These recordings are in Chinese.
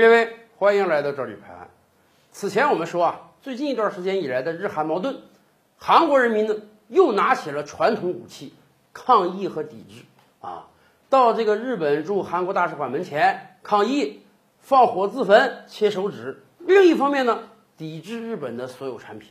列位，欢迎来到这里拍案。此前我们说啊，最近一段时间以来的日韩矛盾，韩国人民呢又拿起了传统武器抗议和抵制啊，到这个日本驻韩国大使馆门前抗议，放火自焚、切手指。另一方面呢，抵制日本的所有产品，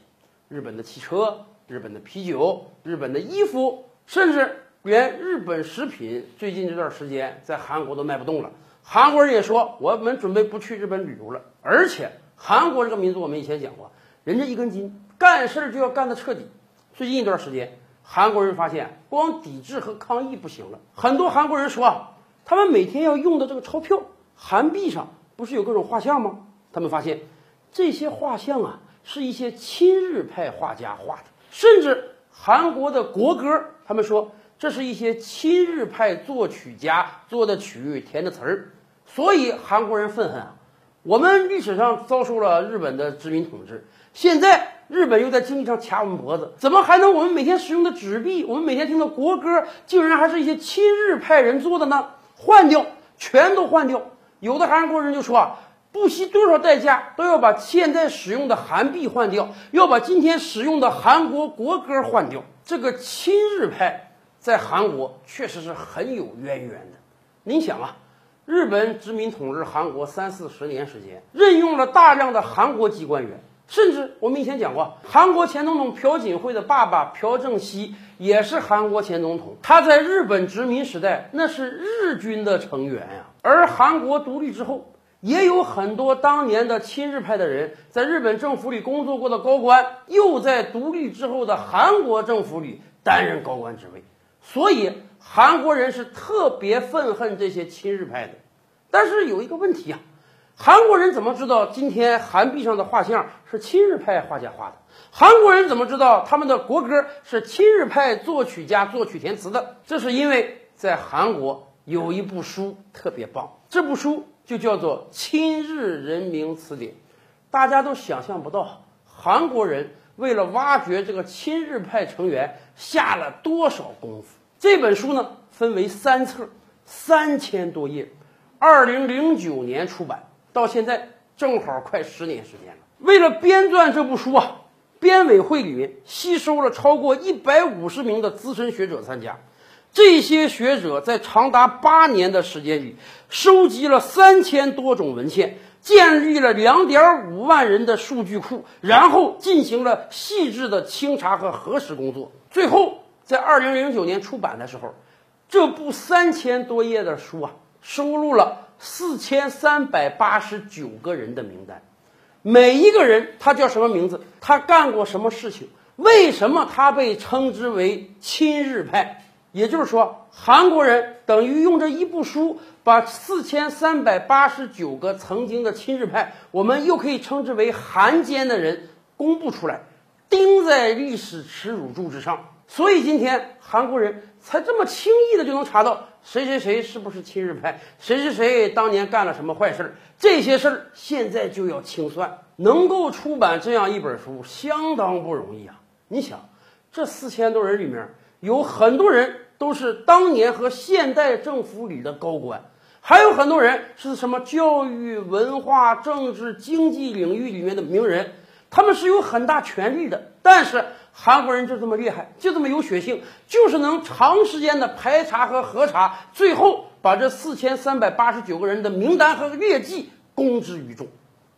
日本的汽车、日本的啤酒、日本的衣服，甚至连日本食品，最近这段时间在韩国都卖不动了。韩国人也说，我们准备不去日本旅游了。而且，韩国这个民族，我们以前讲过，人家一根筋，干事就要干得彻底。最近一段时间，韩国人发现，光抵制和抗议不行了。很多韩国人说啊，他们每天要用的这个钞票，韩币上不是有各种画像吗？他们发现，这些画像啊，是一些亲日派画家画的，甚至韩国的国歌，他们说这是一些亲日派作曲家作的曲、填的词儿。所以韩国人愤恨啊！我们历史上遭受了日本的殖民统治，现在日本又在经济上卡我们脖子，怎么还能我们每天使用的纸币，我们每天听的国歌，竟然还是一些亲日派人做的呢？换掉，全都换掉！有的韩国人就说啊，不惜多少代价都要把现在使用的韩币换掉，要把今天使用的韩国国歌换掉。这个亲日派在韩国确实是很有渊源的。您想啊。日本殖民统治韩国三四十年时间，任用了大量的韩国籍官员，甚至我们以前讲过，韩国前总统朴槿惠的爸爸朴正熙也是韩国前总统，他在日本殖民时代那是日军的成员呀。而韩国独立之后，也有很多当年的亲日派的人在日本政府里工作过的高官，又在独立之后的韩国政府里担任高官职位，所以。韩国人是特别愤恨这些亲日派的，但是有一个问题啊，韩国人怎么知道今天韩币上的画像是亲日派画家画的？韩国人怎么知道他们的国歌是亲日派作曲家作曲填词的？这是因为在韩国有一部书特别棒，这部书就叫做《亲日人名词典》，大家都想象不到韩国人为了挖掘这个亲日派成员下了多少功夫。这本书呢，分为三册，三千多页，二零零九年出版，到现在正好快十年时间了。为了编撰这部书啊，编委会里面吸收了超过一百五十名的资深学者参加，这些学者在长达八年的时间里，收集了三千多种文献，建立了两点五万人的数据库，然后进行了细致的清查和核实工作，最后。在二零零九年出版的时候，这部三千多页的书啊，收录了四千三百八十九个人的名单，每一个人他叫什么名字，他干过什么事情，为什么他被称之为亲日派？也就是说，韩国人等于用这一部书，把四千三百八十九个曾经的亲日派，我们又可以称之为韩奸的人，公布出来，钉在历史耻辱柱之上。所以今天韩国人才这么轻易的就能查到谁谁谁是不是亲日派，谁谁谁当年干了什么坏事儿，这些事儿现在就要清算。能够出版这样一本书相当不容易啊！你想，这四千多人里面有很多人都是当年和现代政府里的高官，还有很多人是什么教育、文化、政治、经济领域里面的名人，他们是有很大权力的，但是。韩国人就这么厉害，就这么有血性，就是能长时间的排查和核查，最后把这四千三百八十九个人的名单和劣迹公之于众。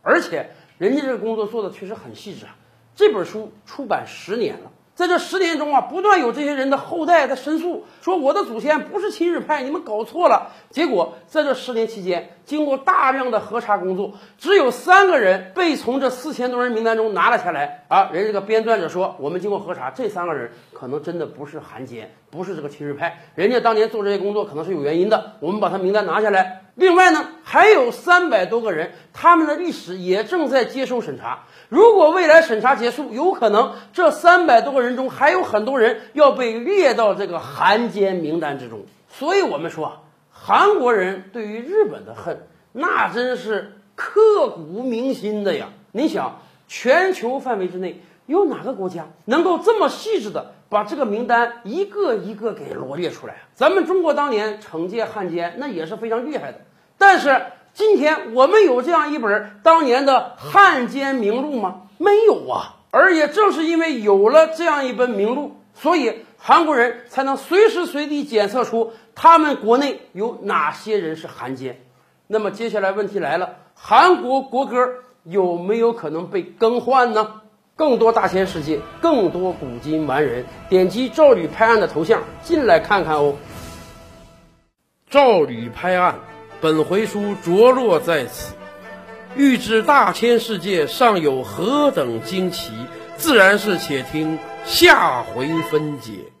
而且人家这个工作做的确实很细致啊。这本书出版十年了。在这十年中啊，不断有这些人的后代在申诉，说我的祖先不是亲日派，你们搞错了。结果在这十年期间，经过大量的核查工作，只有三个人被从这四千多人名单中拿了下来。啊，人家这个编撰者说，我们经过核查，这三个人可能真的不是汉奸，不是这个亲日派，人家当年做这些工作可能是有原因的，我们把他名单拿下来。另外呢，还有三百多个人，他们的历史也正在接受审查。如果未来审查结束，有可能这三百多个人中还有很多人要被列到这个韩奸名单之中。所以，我们说，韩国人对于日本的恨，那真是刻骨铭心的呀。你想，全球范围之内有哪个国家能够这么细致的把这个名单一个一个给罗列出来啊？咱们中国当年惩戒汉奸，那也是非常厉害的。但是今天我们有这样一本当年的汉奸名录吗？没有啊。而也正是因为有了这样一本名录，所以韩国人才能随时随地检测出他们国内有哪些人是汉奸。那么接下来问题来了，韩国国歌有没有可能被更换呢？更多大千世界，更多古今完人，点击赵吕拍案的头像进来看看哦。赵吕拍案，本回书着落在此。欲知大千世界尚有何等惊奇，自然是且听下回分解。